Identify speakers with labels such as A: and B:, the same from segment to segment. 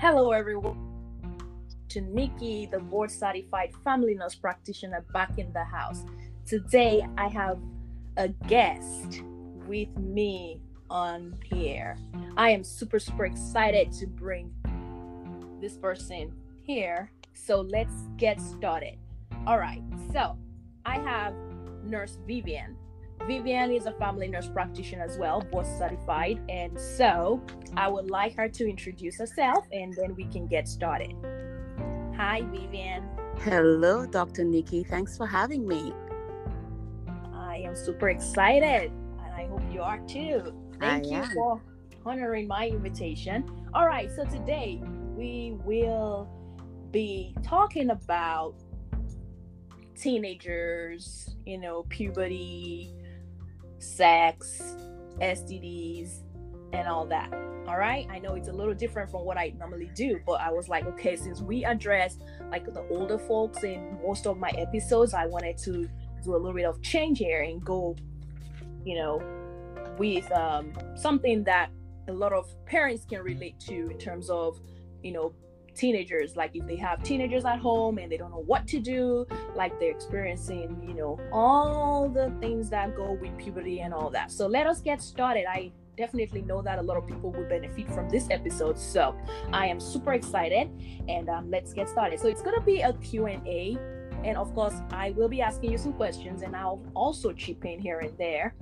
A: Hello, everyone. To Nikki, the board certified family nurse practitioner, back in the house. Today, I have a guest with me on here. I am super, super excited to bring this person here. So let's get started. All right. So I have Nurse Viviane. Viviane is a family nurse practitioner as well, board certified. And so I would like her to introduce herself and then we can get started. Hi, Viviane.
B: Hello, Dr. Nikki. Thanks for having me.
A: I am super excited and I hope you are too. Thank
B: I
A: you
B: am.
A: for honoring my invitation. All right, so today we will be talking about teenagers, you know, puberty, sex, STDs, and all that. All right, I know it's a little different from what I normally do, but I was like, okay, since we address like the older folks in most of my episodes, I wanted to do a little bit of change here and go, you know, with um, something that a lot of parents can relate to in terms of, you know, teenagers. Like if they have teenagers at home and they don't know what to do, like they're experiencing, you know, all the things that go with puberty and all that. So let us get started. I definitely know that a lot of people will benefit from this episode so i am super excited and um, let's get started so it's going to be a q&a and of course i will be asking you some questions and i'll also chip in here and there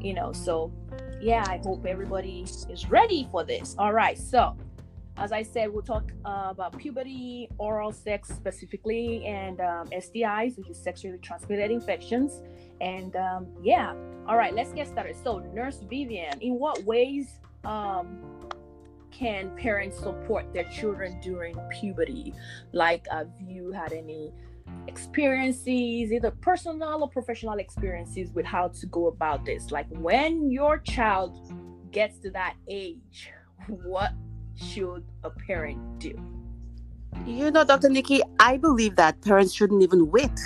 A: you know so yeah i hope everybody is ready for this all right so as I said, we'll talk uh, about puberty, oral sex specifically, and um, STIs, which is sexually transmitted infections. And um, yeah, all right, let's get started. So, Nurse Viviane, in what ways um, can parents support their children during puberty? Like, have you had any experiences, either personal or professional experiences, with how to go about this? Like, when your child gets to that age, what should a parent do?
B: You know, Dr. Nikki, I believe that parents shouldn't even wait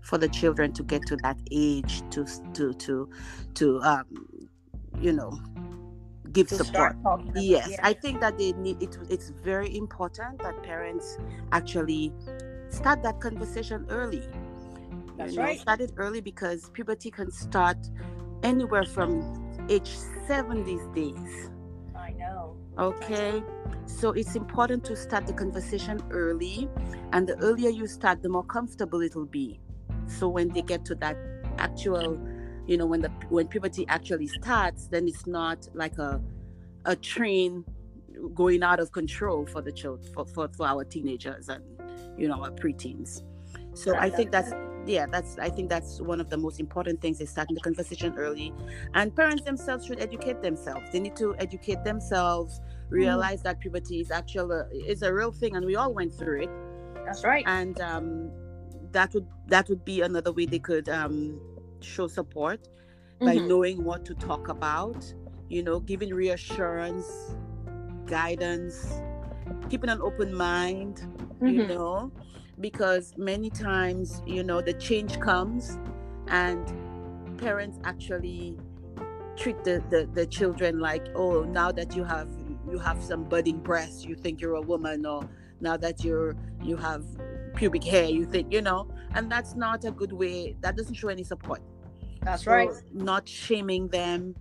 B: for the children to get to that age to to to to um you know give
A: To
B: support.
A: start talking about-
B: Yes,
A: yeah.
B: I think that they need it. It's very important that parents actually start that conversation early.
A: That's
B: you know,
A: right.
B: Start it early because puberty can start anywhere from age seven these days. Okay, so it's important to start the conversation early, and the earlier you start, the more comfortable it'll be. So when they get to that actual, you know, when the when puberty actually starts, then it's not like a a train going out of control for the children for, for, for our teenagers and you know our preteens. So I think that's yeah, that's I think that's one of the most important things is starting the conversation early. And parents themselves should educate themselves. They need to educate themselves, realize that puberty is actually is a real thing and we all went through it.
A: That's right.
B: And um that would that would be another way they could um show support by
A: Mhm.
B: knowing what to talk about, you know, giving reassurance, guidance, keeping an open mind, you
A: Mhm.
B: know, because many times, you know, the change comes and parents actually treat the, the, the children like, oh, now that you have you have some budding breasts, you think you're a woman, or now that you're you have pubic hair, you think, you know, and that's not a good way. That doesn't show any support.
A: That's
B: So,
A: right.
B: Not shaming them.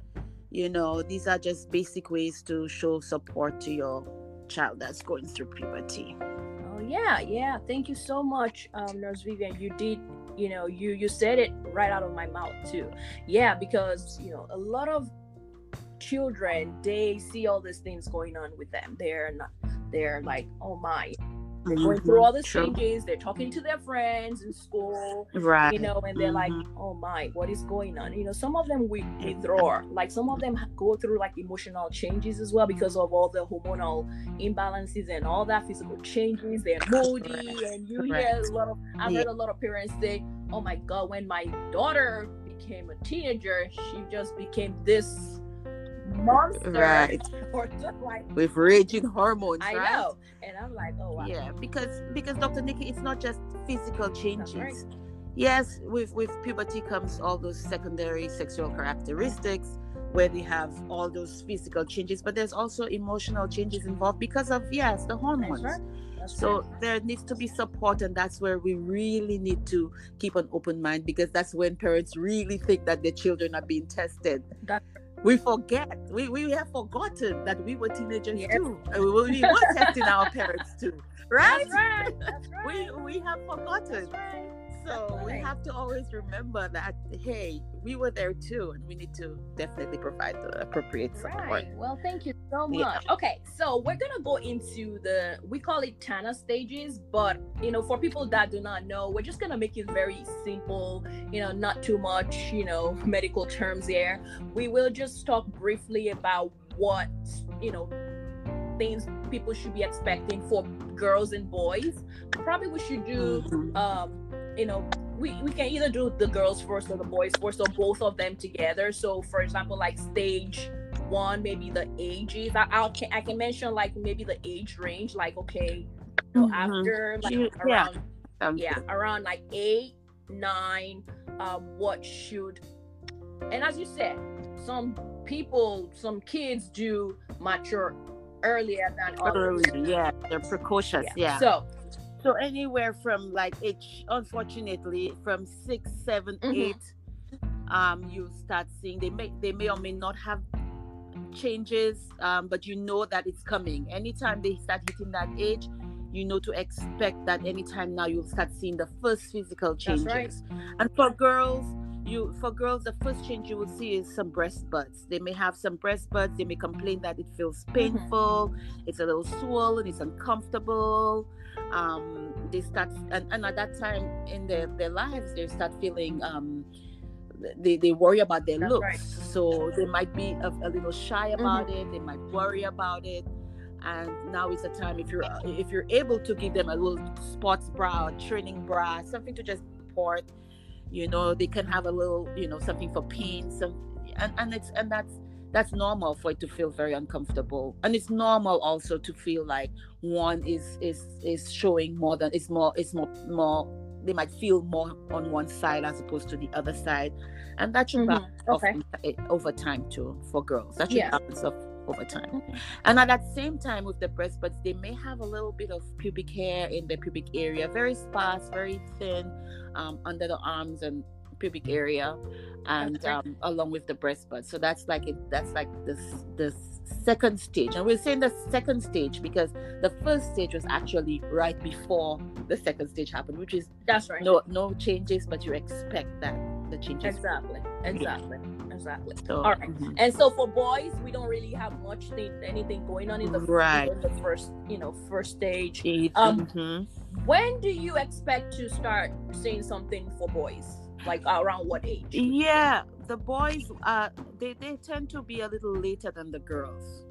B: You know, these are just basic ways to show support to your child that's going through puberty.
A: Oh yeah, yeah. Thank you so much, um, Nurse Viviane. You did, you know, you you said it right out of my mouth too. Yeah, because you know, a lot of children they see all these things going on with them. They're not. They're like, oh my, they're going through all the
B: True.
A: changes. They're talking to their friends in school.
B: Right.
A: you know, and they're like,
B: Mhm.
A: oh my, what is going on? You know, some of them we withdraw, like some of them go through like emotional changes as well because of all the hormonal imbalances and all that physical changes. They're moody,
B: Correct.
A: and you hear a lot of. I've
B: Yeah.
A: heard a lot of parents say, oh my god, when my daughter became a teenager, she just became this monster,
B: Right.
A: or just like
B: With raging hormones,
A: I
B: right?
A: know, and I'm like, oh wow,
B: Yeah, because because Dr. Nikki, it's not just physical changes.
A: right.
B: Yes, with with puberty comes all those secondary sexual characteristics where they have all those physical changes, but there's also emotional changes involved because of yes, the hormones.
A: That's right. That's
B: So there needs to be support, and that's where we really need to keep an open mind because that's when parents really think that their children are being tested.
A: That-
B: we forget, we, we have forgotten that we were teenagers
A: Yes.
B: too. We were, we were testing our parents too, right?
A: That's right. That's right.
B: We we have forgotten.
A: That's right.
B: So we have to always remember that hey, we were there too, and we need to definitely provide the appropriate support.
A: Right. Well, thank you so
B: Yeah.
A: much. Okay, so we're gonna go into the we call it Tanner stages, but you know, for people that do not know, we're just gonna make it very simple. You know, not too much, you know, medical terms here. We will just talk briefly about what you know things people should be expecting for girls and boys. Probably we should do
B: Mhm.
A: um you know we, we can either do the girls first or the boys first or both of them together so for example like stage one maybe the ages I, I'll, I can mention like maybe the age range like okay so
B: Mhm.
A: after like
B: You- yeah.
A: around
B: Sounds
A: yeah around like eight nine um what should and as you said some people some kids do mature earlier than others
B: yeah, they're precocious, yeah.
A: so
B: So anywhere from like age, unfortunately, from six, seven,
A: Mhm.
B: eight, um, you start seeing they may they may or may not have changes, um, but you know that it's coming. Anytime they start hitting that age, you know to expect that anytime now you'll start seeing the first physical changes.
A: right.
B: And for girls, you for girls, the first change you will see is some breast buds. They may have some breast buds. They may complain that it feels painful. It's a little swollen. It's uncomfortable. Um, they start and, and at that time in their, their lives, they start feeling um, they, they worry about their
A: That's
B: looks.
A: right.
B: So they might be a, a little shy
A: Mm-hmm.
B: about it. They might worry about it. And now is the time if you're if you're able to give them a little sports bra, training bra, something to just support you know they can have a little you know something for pain some and, and it's and that's that's normal for it to feel very uncomfortable. And it's normal also to feel like one is is is showing more than it's more it's more more they might feel more on one side as opposed to the other side. And that should balance off
A: Okay.
B: over time too for girls. That should
A: Yeah.
B: balance off over time. And at that same time with the breast buds they may have a little bit of pubic hair in the pubic area very sparse very thin um, under the arms and pubic area and um, along with the breast bud. so that's like it that's like this this second stage and we're saying the second stage because the first stage was actually right before the second stage happened which is
A: That's right.
B: no no changes but you expect that the changes
A: Exactly. Exactly. Exactly.
B: so,
A: All right.
B: mhm.
A: And so for boys, we don't really have much thing, anything going on in the
B: Right.
A: in the first, you know, first stage. Um,
B: mhm.
A: When do you expect to start seeing something for boys? Like around what age?
B: Yeah, the boys uh they, they tend to be a little later than the girls.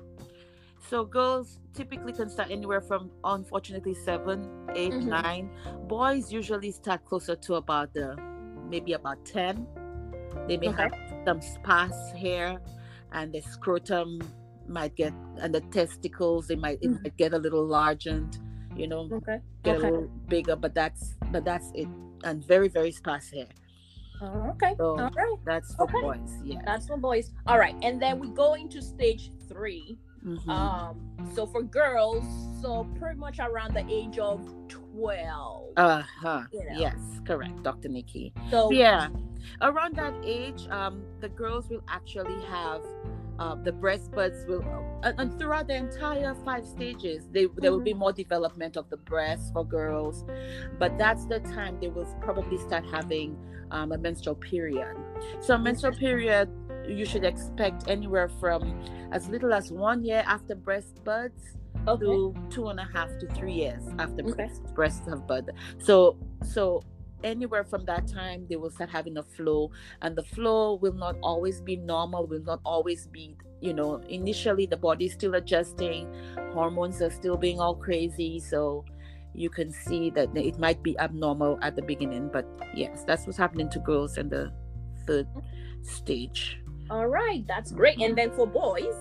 B: So girls typically can start anywhere from unfortunately seven, eight,
A: Mhm.
B: nine. Boys usually start closer to about the maybe about ten. They may
A: Okay.
B: have some sparse hair and the scrotum might get and the testicles they might it
A: Mhm.
B: might get a little largened, you know,
A: Okay.
B: get
A: Okay.
B: a little bigger, but that's but that's it. And very, very sparse hair.
A: Uh, okay.
B: So-
A: All right.
B: That's for
A: Okay.
B: boys, yeah.
A: That's for boys. All right. And then we go into stage three.
B: Mhm.
A: Um. So for girls, so pretty much around the age of twelve.
B: Uh huh.
A: you know.
B: Yes, correct, Dr. Nikki.
A: so
B: Yeah, around that age, um, the girls will actually have. Uh, the breast buds will, and, and throughout the entire five stages, they, there will be
A: Mm-hmm.
B: more development of the breasts for girls, but that's the time they will probably start having um, a menstrual period. So, menstrual period, you should expect anywhere from as little as one year after breast buds
A: okay.
B: to two and a half to three years after
A: Okay.
B: breast, breasts have bud. So so anywhere from that time they will start having a flow and the flow will not always be normal will not always be you know initially the body's still adjusting hormones are still being all crazy so you can see that it might be abnormal at the beginning but yes that's what's happening to girls in the third stage
A: All right. That's great. And mm-hmm. then for boys.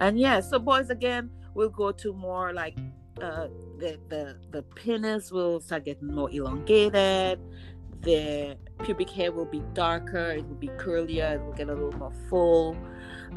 B: and yeah so boys again will go to more like uh the the the penis will start getting more elongated the pubic hair will be darker it will be curlier it will get a little more full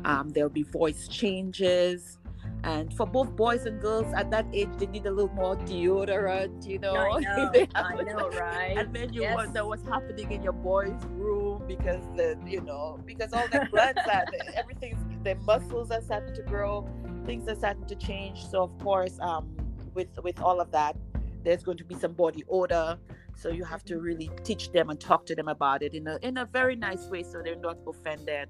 B: Um, there'll be voice changes. And for both boys and girls at that age, they need a little more deodorant, you know.
A: I know, I know, right?
B: And then you
A: Yes.
B: wonder what's happening in your boys' room because the you know because all the blood are everything's the muscles are starting to grow, things are starting to change. So of course, um, with with all of that, there's going to be some body odor. So you have to really teach them and talk to them about it in a in a very nice way, so they're not offended,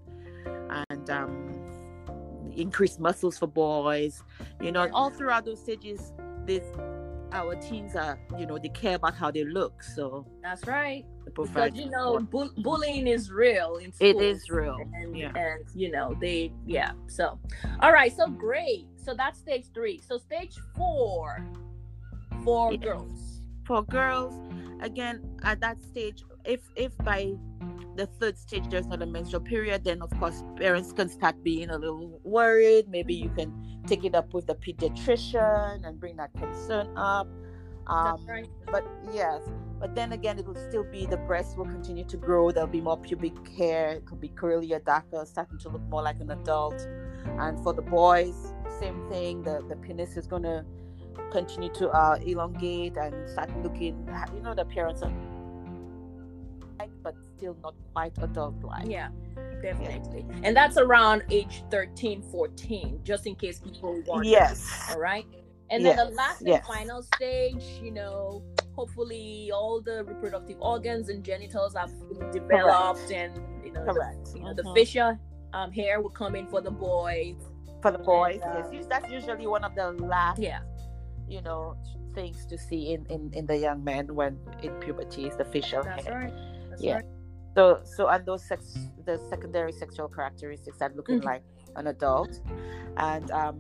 B: and um, increase muscles for boys. You know, all throughout those stages, this our teens are you know they care about how they look, so
A: That's right. Because you know, bull- bullying is real in
B: it is real.
A: and,
B: Yeah.
A: and you know they yeah so all right so great so that's stage three. So stage four for
B: Yeah.
A: girls.
B: For girls. Again at that stage if if by the third stage there's not a menstrual period then of course parents can start being a little worried. Maybe you can take it up with the pediatrician and bring that concern up. Um,
A: right.
B: but yes but then again it will still be the breast will continue to grow. There'll be more pubic hair. It could be curlier darker starting to look more like an adult. And for the boys same thing the the penis is going to continue to uh, elongate and start looking you know the appearance of like but still not quite adult like
A: yeah definitely. And that's around age 13 14 just in case people want
B: yes.
A: all right? And then the last and
B: yes.
A: final stage you know hopefully all the reproductive organs and genitals have developed and you know the,
B: correct.
A: you know, the
B: Mhm.
A: facial um, hair will come in for the boys
B: for the boys
A: And,
B: yes that's usually one of the last
A: yeah.
B: you know things to see in in, in the young men when in puberty is the facial
A: that's
B: hair.
A: right that's
B: Yeah.
A: right.
B: So so and those sex the secondary sexual characteristics are looking
A: Mhm.
B: like an adult. And um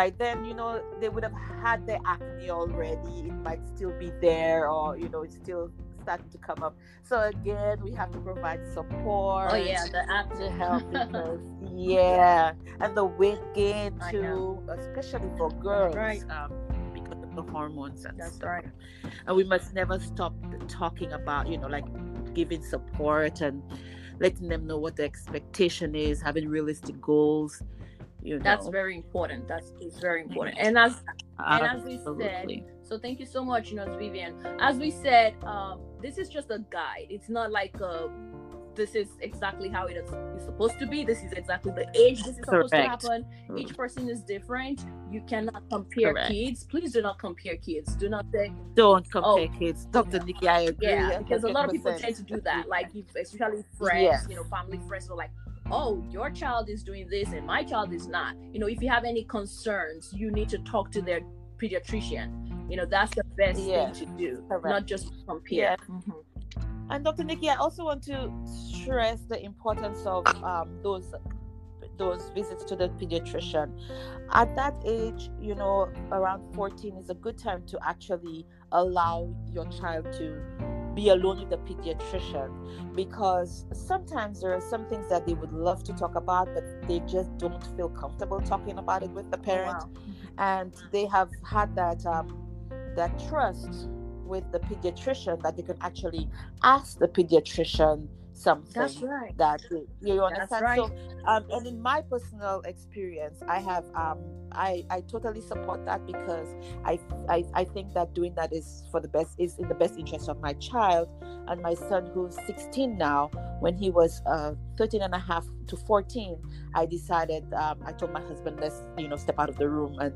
B: by then you know they would have had their acne already. It might still be there or you know it's still starting to come up so again we have to provide support
A: Oh yeah, the app
B: to help because yeah and the weight gain too especially for girls
A: right.
B: um, because of the hormones and
A: That's
B: stuff
A: right.
B: and we must never stop talking about you know like giving support and letting them know what the expectation is having realistic goals you know
A: That's very important. That's it's very important. And as and as we said,
B: Absolutely.
A: so thank you so much, you know, Viviane. As we said, um, this is just a guide. It's not like a this is exactly how it is supposed to be. This is exactly the age this is supposed
B: Correct.
A: to happen. Each person is different. You cannot compare
B: Correct.
A: kids. Please do not compare kids. Do not say
B: don't compare
A: Oh,
B: kids dr nikki i agree
A: yeah, because a lot of people tend to do that. Like especially friends,
B: Yes.
A: you know, family friends are like, oh, your child is doing this and my child is not. You know, if you have any concerns, you need to talk to their pediatrician. You know, that's the best
B: Yeah,
A: thing to do,
B: correct.
A: not just compare.
B: Yeah.
A: Mhm.
B: And Dr. Nikki, I also want to stress the importance of um, those those visits to the pediatrician. At that age, you know, around 14 is a good time to actually allow your child to be alone with the pediatrician because sometimes there are some things that they would love to talk about, but they just don't feel comfortable talking about it with the parent
A: Wow.
B: and they have had that um, that trust with the pediatrician that they can actually ask the pediatrician something
A: That's right.
B: that you you understand
A: right.
B: so um, and in my personal experience i have um, I, I totally support that because I, I i think that doing that is for the best is in the best interest of my child and my son who's 16 now when he was uh, 13 and a half to 14 i decided um, i told my husband let's you know step out of the room and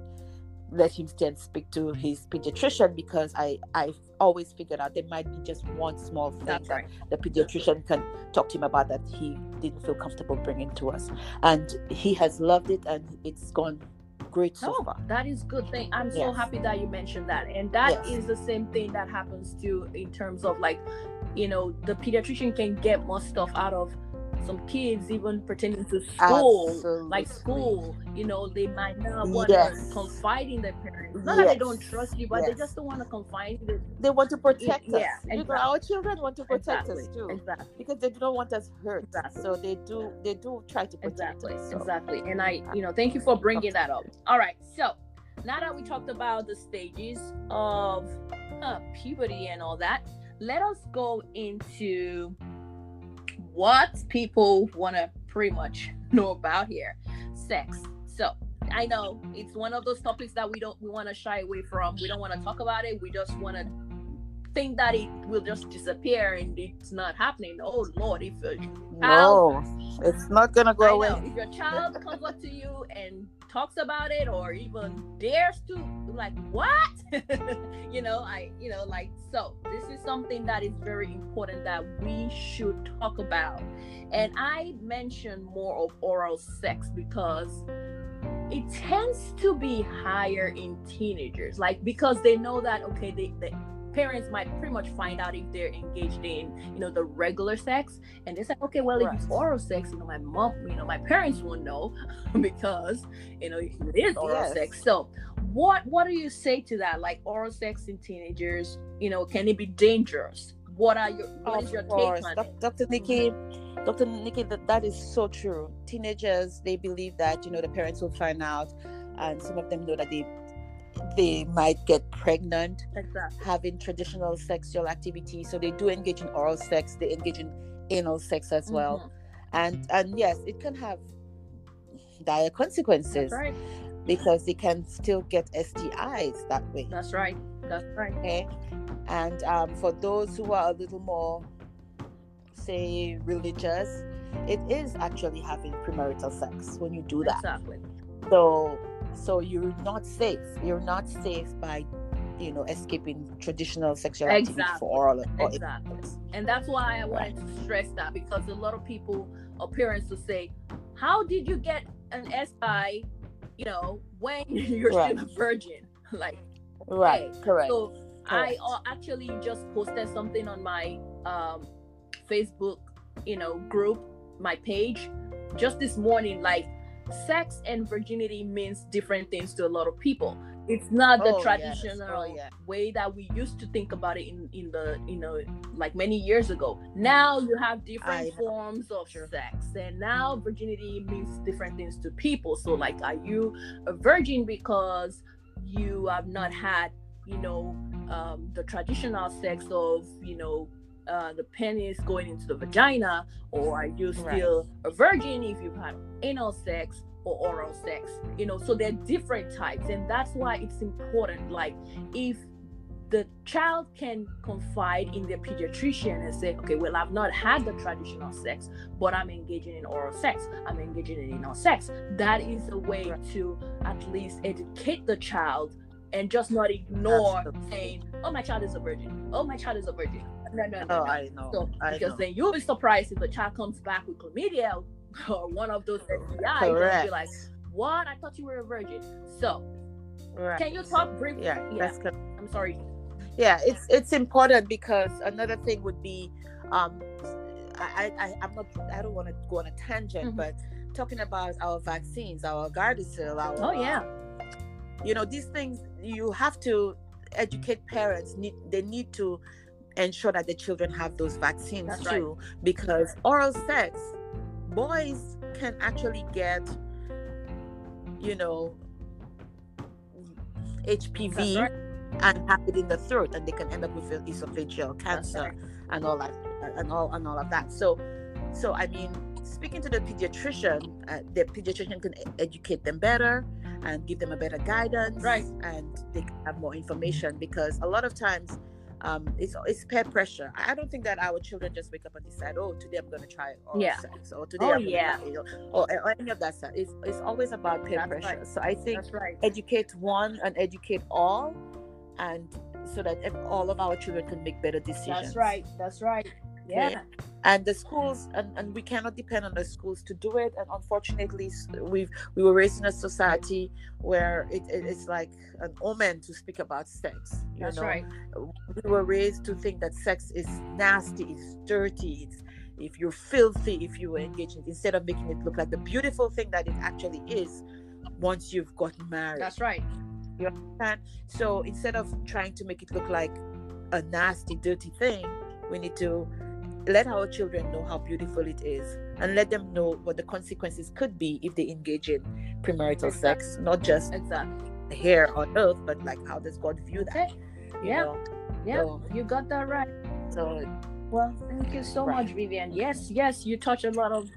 B: let him stay and speak to his pediatrician because i i always figured out there might be just one small thing
A: That's
B: that
A: right.
B: the pediatrician can talk to him about that he didn't feel comfortable bringing to us and he has loved it and it's gone great so
A: Oh,
B: far
A: that is good thing. I'm so happy that you mentioned that. And that is
B: Yes.
A: the same thing that happens too in terms of like, you know, the pediatrician can get more stuff out of some kids even pertaining to school. Like school, you know, they might not want to confide in their parents. Not that they don't trust you, but they just don't want to confide in
B: they want to protect
A: yeah,
B: us know
A: exactly.
B: our children want to protect
A: exactly.
B: us too
A: Exactly.
B: because they don't want us hurt
A: Exactly.
B: so they do they do try to protect
A: Exactly,
B: us so.
A: exactly. And I, you know, thank you for bringing that up. All right, so now that we talked about the stages of uh, puberty and all that, let us go into what people want to pretty much know about here. Sex. So i know it's one of those topics that we don't we want to shy away from. We don't want to talk about it. We just want to think that it will just disappear and it's not happening. Oh lord if a
B: no it's not gonna go away.
A: if your child comes up to you and talks about it or even dares to like what? You know i you know like so this is something that is very important that we should talk about. And i mention more of oral sex because it tends to be higher in teenagers like because they know that okay they, they parents might pretty much find out if they're engaged in you know the regular sex and they say okay well right. if it's oral sex you know my mom you know my parents won't know because you know it is oral yes. sex so what what do you say to that like oral sex in teenagers you know can it be dangerous what are your what of is your course. take on
B: dr nikki dr nikki that, that is so true teenagers they believe that you know the parents will find out and some of them know that they they might get pregnant exactly. having traditional sexual activity. So they do engage in oral sex they engage in anal sex as well. Mm-hmm. and and yes it can have dire consequences
A: right.
B: because they can still get stis that way.
A: That's right. That's right.
B: Okay? And um, for those who are a little more say religious it is actually having premarital sex when you do that.
A: Exactly.
B: So so you're not safe. You're not safe by you know escaping traditional sexual activity for all
A: or exactly. And that's why i wanted right. to stress that because a lot of people or parents will say how did you get an SI you know when you're right. still a virgin? Like
B: right. correct.
A: So
B: correct.
A: i actually just posted something on my um facebook you know group my page just this morning like sex and virginity means different things to a lot of people it's not the oh, traditional yes. oh, yeah. way that we used to think about it in in the you know like many years ago now you have different I forms of sure. sex and now virginity means different things to people so like are you a virgin because you have not had you know um, the traditional sex of you know uh, the penis going into the vagina, or are you still right. a virgin if you've had anal sex or oral sex? You know, so they're different types, and that's why it's important. Like, if the child can confide in their pediatrician and say, okay, well, I've not had the traditional sex, but I'm engaging in oral sex, I'm engaging in anal sex. That is a way to at least educate the child and just not ignore Absolutely. saying, oh, my child is a virgin. Oh, my child is a virgin no, no, no. Oh, no. I know. So,
B: I
A: because
B: know.
A: then you'll be surprised if the child comes back with chlamydia or one of those STIs. Correct. Be like, what? I thought you were a virgin. So, right. can you talk briefly?
B: Yeah, yeah. That's good.
A: I'm sorry.
B: Yeah, it's it's important because another thing would be, um, I I I'm not I don't want to go on a tangent, mm-hmm. but talking about our vaccines, our Gardasil, our
A: oh yeah, um,
B: you know these things you have to educate parents. Need they need to ensure that the children have those vaccines That's too right. because oral sex boys can actually get you know hpv right. and have it in the throat and they can end up with esophageal cancer right. and all that and all and all of that so so i mean speaking to the pediatrician uh, the pediatrician can educate them better and give them a better guidance
A: right
B: and they can have more information because a lot of times um, it's it's peer pressure. I don't think that our children just wake up and decide, oh, today I'm going to try oral yeah. sex, or today
A: oh,
B: I'm
A: yeah,
B: you know, or, or, any of that stuff. It's it's always about peer That's pressure.
A: Right.
B: So I think
A: right.
B: educate one and educate all, and so that all of our children can make better decisions.
A: That's right. That's right. Yeah.
B: And the schools, and, and we cannot depend on the schools to do it. And unfortunately, we've we were raised in a society where it, it, it's like an omen to speak about sex.
A: You That's know? right.
B: We were raised to think that sex is nasty, it's dirty, it's if you're filthy, if you were engaged in, instead of making it look like the beautiful thing that it actually is once you've gotten married.
A: That's right.
B: You understand? So instead of trying to make it look like a nasty, dirty thing, we need to let our children know how beautiful it is and let them know what the consequences could be if they engage in premarital exactly. sex not just
A: exactly
B: here on earth but like how does god view that
A: yeah know? yeah so, you got that right
B: so
A: Well, thank you so
B: Right.
A: much, Viviane. Yes, yes, you touch a lot of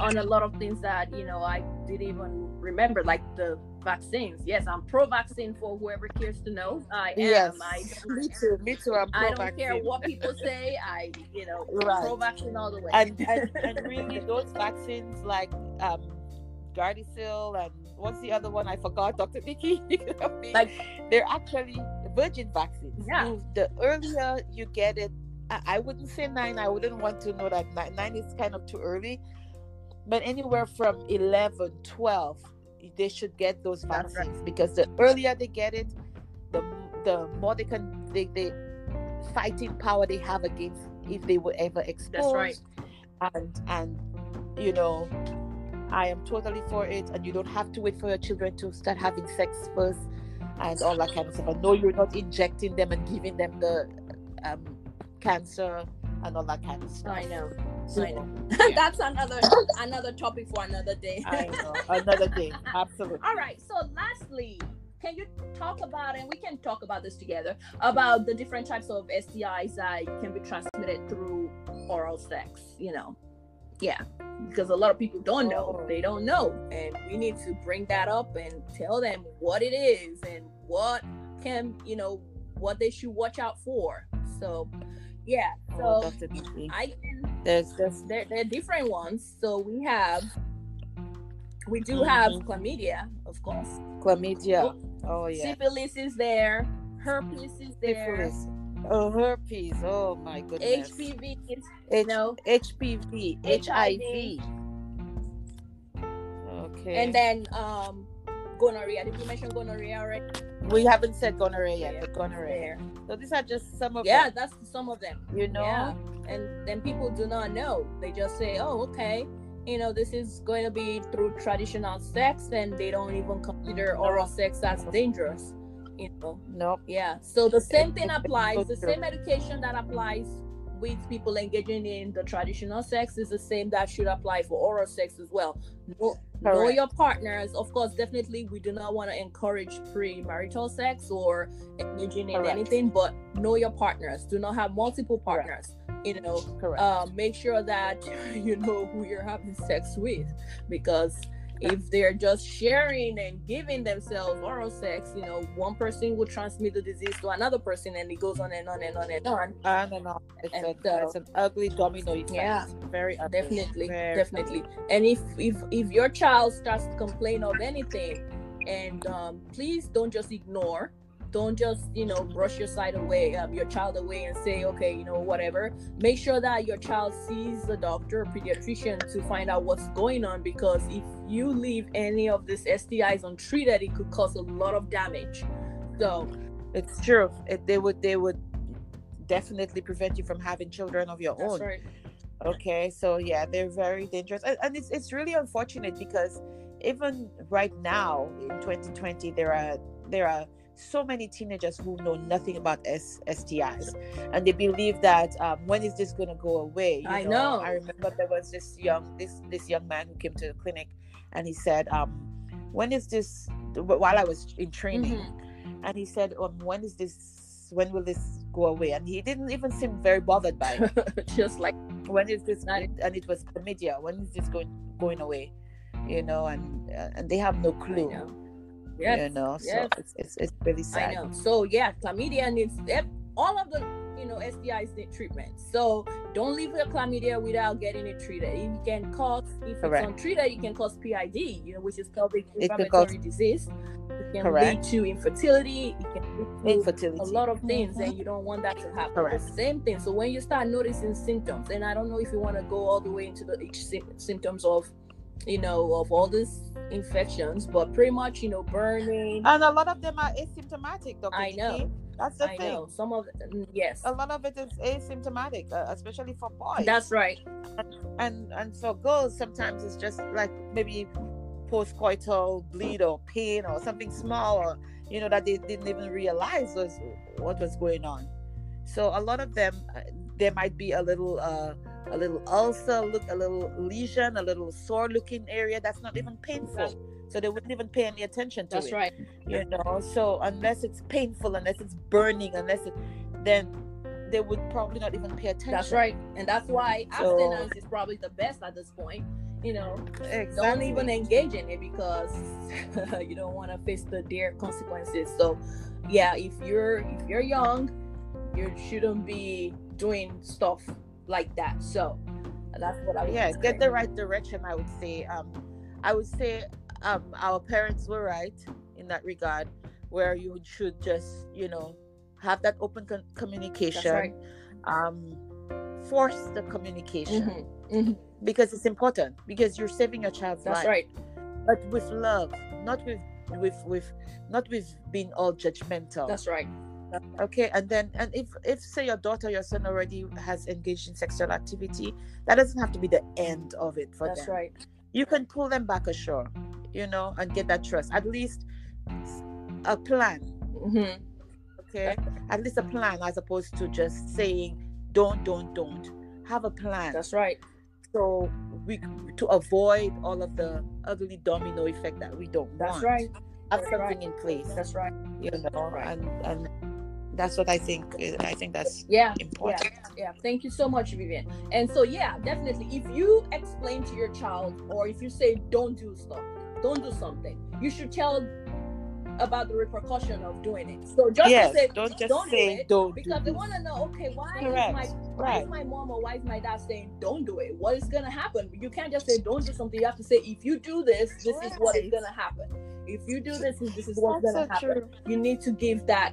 A: on a lot of things that you know I didn't even remember, like the vaccines. Yes, I'm pro-vaccine for whoever cares to know. I am.
B: Yes,
A: I
B: me too. Me too. I'm
A: I don't care
B: pro-vaccine.
A: what people say. I, you know,
B: Right.
A: pro-vaccine all the way.
B: and, and and really those vaccines like um Gardasil and what's the other one I forgot, Dr. Vicky.
A: Like-
B: they're actually virgin vaccines.
A: Yeah.
B: You- the earlier you get it, I, I wouldn't say nine. I wouldn't want to know that nine, nine is kind of too early. But anywhere from 11, 12, they should get those vaccines because the earlier they get it, the the more they can they, they fighting power they have against if they were ever exposed
A: That's right.
B: and and you know i am totally for it and you don't have to wait for your children to start having sex first and all that kind of stuff i know you're not injecting them and giving them the um, cancer and all that kind of stuff
A: I know.
B: So,
A: I know.
B: yeah.
A: That's another another topic for another day.
B: i know another day absolutely
A: All right. So, lastly, can you talk about, and we can talk about this together, about the different types of STIs that can be transmitted through oral sex? You know, yeah, because a lot of people don't know.
B: Oh.
A: They don't know, and we need to bring that up and tell them what it is and what can, you know, what they should watch out for. So, yeah.
B: oh,
A: So
B: definitely.
A: I can
B: there's just
A: they're, they're different ones. So we have, we do have
B: Mhm.
A: chlamydia, of course.
B: chlamydia oh yeah
A: Syphilis is there. Herpes is there.
B: syphilis oh herpes oh my goodness
A: HPV is
B: H-
A: no.
B: hpv
A: HIV.
B: okay
A: And then um, gonorrhea. Did we mention gonorrhea already?
B: We haven't said gonorrhea yet, but gonorrhea. So these are just some of
A: Yeah,
B: them,
A: that's some of them.
B: you know.
A: Yeah. And then people do not know. They just say, "Oh, okay." You know, this is going to be through traditional sex, and they don't even consider oral sex as dangerous. You know,
B: Nope.
A: Yeah. So the same thing applies. The same medication that applies with people engaging in the traditional sex is the same that should apply for oral sex as well. Know, know your partners. Of course, definitely we do not want to encourage premarital sex or engaging in
B: Correct.
A: anything, but know your partners. Do not have multiple partners. You know,
B: Correct.
A: uh, make sure that you know who you're having sex with because if they're just sharing and giving themselves oral sex you know one person will transmit the disease to another person and it goes on and on and on and on
B: I don't. It's,
A: and,
B: a,
A: uh,
B: it's an ugly domino effect.
A: Yeah.
B: Very ugly.
A: definitely
B: Very
A: definitely and if if if your child starts to complain of anything and um, please don't just ignore don't just you know brush your side away um, your child away and say okay you know whatever make sure that your child sees a doctor or pediatrician to find out what's going on because if you leave any of these stis untreated it could cause a lot of damage so
B: It's true. It, they would they would definitely prevent you from having children of your
A: that's
B: own.
A: right
B: Okay, so yeah, they're very dangerous, and, and it's it's really unfortunate because even right now in 2020, there are there are so many teenagers who know nothing about S- STIs, and they believe that um, when is this going to go away? You
A: I know.
B: I remember there was this young this this young man who came to the clinic, and he said, um, "When is this?" While I was in training,
A: Mhm.
B: and he said, um, "When is this? When will this go away?" And he didn't even seem very bothered by it
A: just like
B: when is this
A: Not-
B: and it was chlamydia when is this going going away you know and uh, and they have no clue
A: know.
B: you
A: Yes.
B: know so
A: yes.
B: it's, it's it's really
A: I know. So yeah, chlamydia needs all of the you know STIs need treatment. So don't leave your chlamydia without getting it treated. It can cause if
B: Correct.
A: it's untreated, it can cause PID, you know, which is pelvic inflammatory
B: cause-
A: disease. It can
B: Correct.
A: lead to infertility. It can lead to
B: infertility
A: a lot of things, and mm-hmm. you don't want that to happen.
B: Correct.
A: The same thing. So when you start noticing symptoms, and I don't know if you want to go all the way into the each sy- symptoms of, you know, of all these infections, but pretty much, you know, burning.
B: and a lot of them are asymptomatic Dr.
A: I
B: Nikki.
A: know.
B: that's the
A: I
B: thing
A: know some of mm, yes,
B: a lot of it is asymptomatic uh, especially for boys
A: that's right.
B: and and for girls sometimes it's just like maybe postcoital bleed or pain or something small or you know that they didn't even realize was what was going on so a lot of them uh, there might be a little uh a little ulcer look a little lesion a little sore looking area that's not even painful so they wouldn't even pay any attention to
A: That's
B: it That's
A: right.
B: you know so unless it's painful unless it's burning unless it then they would probably not even pay attention.
A: That's right, and that's why
B: So-
A: abstinence is probably the best at this point. You know,
B: Exactly.
A: don't even engage in it because you don't want to face the dire consequences. So, yeah, if you're if you're young, you shouldn't be doing stuff like that. So, that's what I would
B: yeah get the right direction i would say um i would say um our parents were right in that regard where you should just you know have that open con- communication
A: right.
B: um force the communication
A: Mhm, mhm,
B: because it's important because you're saving your child's
A: That's
B: life
A: right.
B: but with love not with with with not with being all judgmental
A: That's right.
B: Okay and then and if if say your daughter your son already has engaged in sexual activity that doesn't have to be the end of it for them.
A: That's
B: them
A: right.
B: you can pull them back ashore you know and get that trust at least a plan
A: Mhm.
B: okay at least a plan as opposed to just saying don't don't don't have a plan
A: That's right.
B: so we to avoid all of the ugly domino effect that we don't
A: That's
B: want
A: right.
B: have
A: That's
B: something
A: right.
B: in place
A: That's right.
B: you know
A: Right.
B: and and that's what i think uh, i think that's
A: Yeah.
B: important
A: Yeah. Thank you so much, Viviane. And so, yeah, definitely, if you explain to your child, or if you say, don't do stuff, don't do something, you should tell about the repercussion of doing it. So just
B: yes
A: say,
B: don't just
A: don't do
B: say
A: it,
B: don't
A: because
B: do
A: they want to know, okay, why
B: correct
A: is my why
B: right
A: is my mom or why is my dad saying don't do it? What is gonna happen? You can't just say don't do something. You have to say if you do this, this is what is gonna happen. If you do this, this is what's
B: That's
A: gonna
B: so
A: happen.
B: true.
A: You need to give that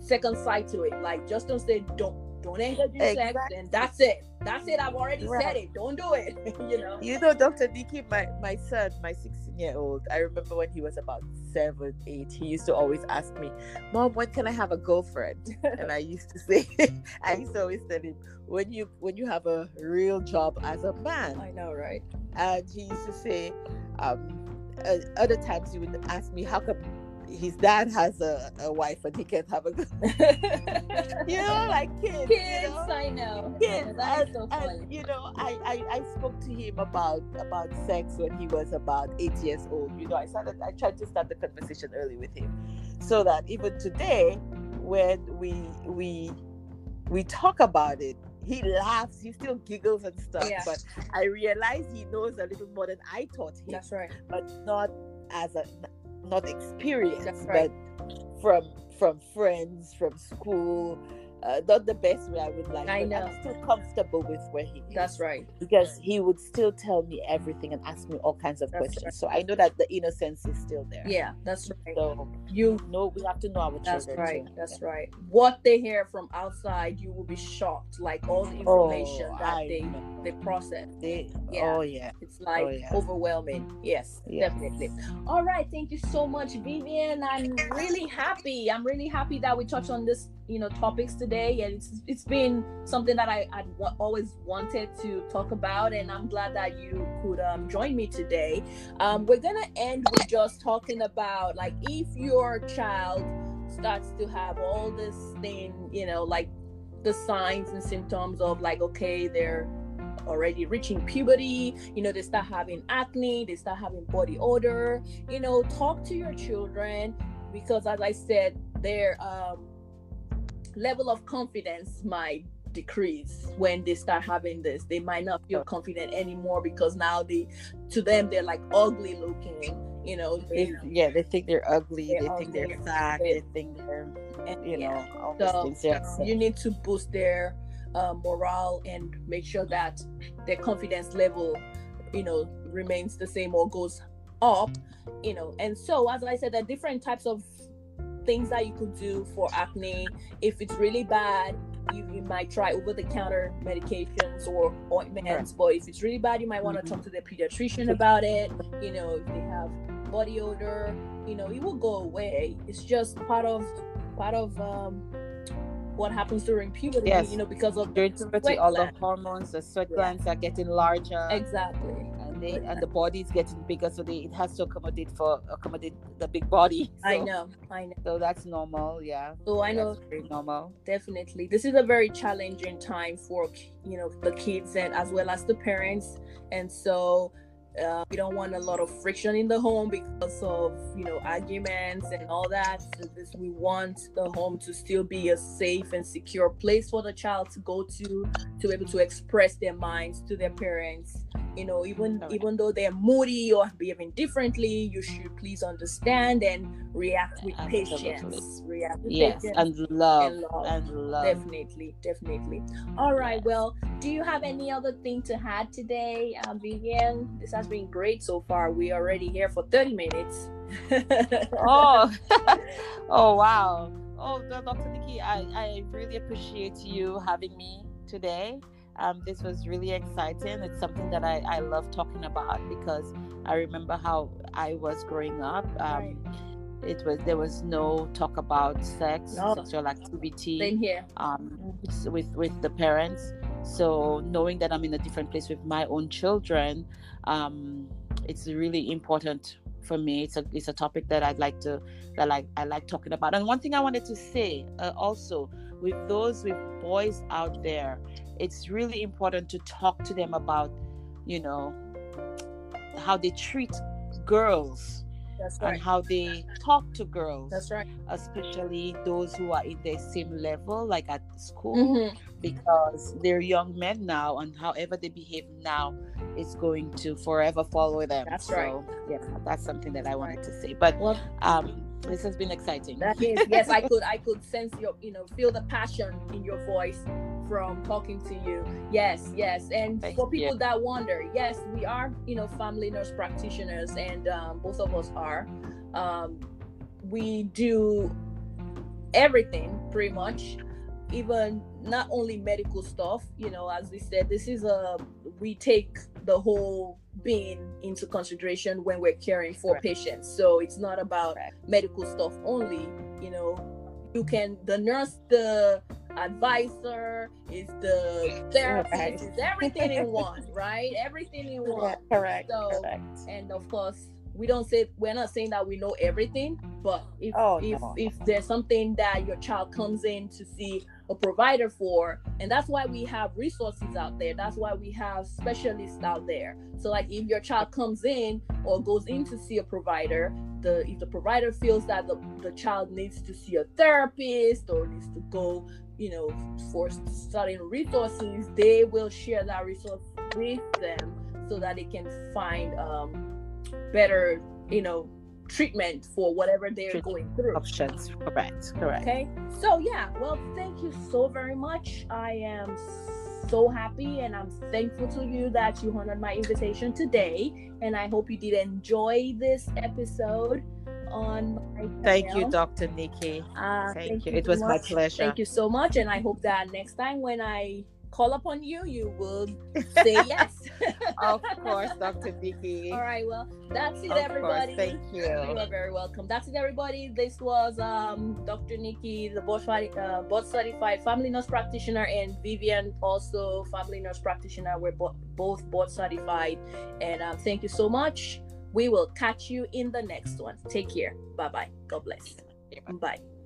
A: second side to it. Like just don't say don't don't engage in sex and that's it. That's it. I've already said it. Don't do it. you know.
B: You know, Dr. Nikki, my, my son, my 16 year old, I remember when he was about seven, eight, he used to always ask me, Mom, when can I have a girlfriend? and I used to say, I used to always tell him, when you when you have a real job as a man.
A: I know, right?
B: And he used to say, um, uh, other times he would ask me, how come his dad has a, a wife and he can't have a girl? you know, like kids.
A: Kids,
B: you know?
A: I know.
B: Kids,
A: is
B: and,
A: so
B: and,
A: funny.
B: you know, I, I I spoke to him about about sex when he was about eight years old. You know, I started I tried to start the conversation early with him, so that even today, when we we we talk about it, he laughs, he still giggles and stuff.
A: Yeah.
B: But I realize he knows a little more than I taught him,
A: That's right.
B: but not as a not experience,
A: right.
B: but from from friends, from school. Uh, not the best way I would like.
A: I know.
B: I'm still comfortable with where he is
A: That's right.
B: because he would still tell me everything and ask me all kinds of
A: That's
B: questions.
A: right.
B: So I know that the innocence is still there.
A: Yeah, that's right.
B: So
A: You
B: know, we have to know our
A: That's
B: children.
A: right.
B: too.
A: That's right. What they hear from outside, you will be shocked. Like all the
B: Oh,
A: information that
B: I
A: they
B: know.
A: they process.
B: They,
A: Yeah.
B: Oh yeah.
A: It's like
B: Oh, yeah.
A: overwhelming. Yes,
B: Yeah.
A: definitely. All right. Thank you so much, Viviane. I'm really happy. I'm really happy that we touched on this, you know, topics today, and it's it's been something that I I'd wa- always wanted to talk about, and I'm glad that you could um, join me today. Um, we're gonna end with just talking about like if your child starts to have all this thing, you know, like the signs and symptoms of like okay, they're already reaching puberty you know they start having acne they start having body odor you know talk to your children because as i said their um, level of confidence might decrease when they start having this they might not feel confident anymore because now they to them they're like ugly looking you know
B: They, yeah, they think they're ugly.
A: They're
B: they think
A: ugly.
B: they're fat.
A: They-
B: think they're,
A: and,
B: you
A: yeah.
B: know, all
A: So,
B: these things. Yeah.
A: you need to boost their uh, morale and make sure that their confidence level you know remains the same or goes up you know and so as i said there are different types of things that you could do for acne if it's really bad you, you might try over-the-counter medications or ointments. But if it's really bad you might want to talk to the pediatrician about it. You know if they have body odor you know it will go away. It's just part of part of um what happens during puberty
B: Yes.
A: you know because of
B: During
A: the
B: puberty, all the hormones, the sweat
A: Yeah.
B: glands are getting larger.
A: exactly
B: and they and the body's getting bigger, so they, it has to accommodate for accommodate the big body.
A: i know i know
B: So that's normal, yeah.
A: so i know
B: normal.
A: definitely this is a very challenging time for you know the kids and as well as the parents and so Uh, we don't want a lot of friction in the home because of you know arguments and all that. So this, we want the home to still be a safe and secure place for the child to go to, to be able to express their minds to their parents. You know, even okay. even though they're moody or behaving differently, you should please understand and react with Absolutely. patience. React with
B: yes,
A: patience
B: and love, and love, and love.
A: Definitely, definitely. All right. Yes. Well, do you have any other thing to add today, uh, Viviane? This has been great so far. We are already here for 30 minutes.
B: oh, oh wow. Oh, Dr. Nikki, I, I really appreciate you having me today. Um, this was really exciting. It's something that I, I love talking about because I remember how I was growing up. Um. It was there was no talk about sex, no. sexual activity.
A: Same here.
B: Um, with with the parents. So knowing that I'm in a different place with my own children, um, it's really important for me. It's a it's a topic that I'd like to that like I like talking about. And one thing I wanted to say uh, also with those with boys out there, it's really important to talk to them about, you know, how they treat girls
A: right.
B: and how they talk to girls.
A: That's right.
B: Especially those who are in the same level, like at school, mm-hmm. Because they're young men now, and however they behave now is going to forever follow them.
A: That's
B: so,
A: right.
B: Yeah, that's something that I wanted to say. But um, this has been exciting.
A: That is, yes, I could, I could sense your, you know, feel the passion in your voice from talking to you. Yes, yes. And Thank for people you. that wonder, yes, we are, you know, family nurse practitioners, and um, both of us are. Um, we do everything pretty much, even not only medical stuff. You know, as we said, this is a we take the whole being into consideration when we're caring for right. patients. So it's not about right. medical stuff only. You know, you can the nurse, the advisor, is the therapist, right. is everything in one, right? Everything in one.
B: correct.
A: So
B: correct.
A: and of course we don't say we're not saying that we know everything, but if
B: oh,
A: if
B: no.
A: if there's something that your child comes in to see a provider for and that's why we have resources out there. That's why we have specialists out there. So like if your child comes in or goes in to see a provider the if the provider feels that the, the child needs to see a therapist or needs to go you know for certain resources they will share that resource with them so that they can find um better you know treatment for whatever they're treatment going through.
B: Options, correct, correct.
A: Okay, so yeah, well, thank you so very much. I am so happy and I'm thankful to you that you honored my invitation today. And I hope you did enjoy this episode on my
B: Thank you, Dr. Nikki. Uh, thank, thank, you. you it was much. my pleasure.
A: Thank you so much. And I hope that next time when I call upon you, you will say yes.
B: of course, Dr. Nikki.
A: All right, well, that's it, of everybody.
B: Course, thank you. You
A: are very welcome. That's it, everybody. This was um, Dr. Nikki, the board, uh, board certified family nurse practitioner, and Viviane, also family nurse practitioner. We're bo- both board certified. And um, thank you so much. We will catch you in the next one. Take care. Bye bye. God bless. Bye.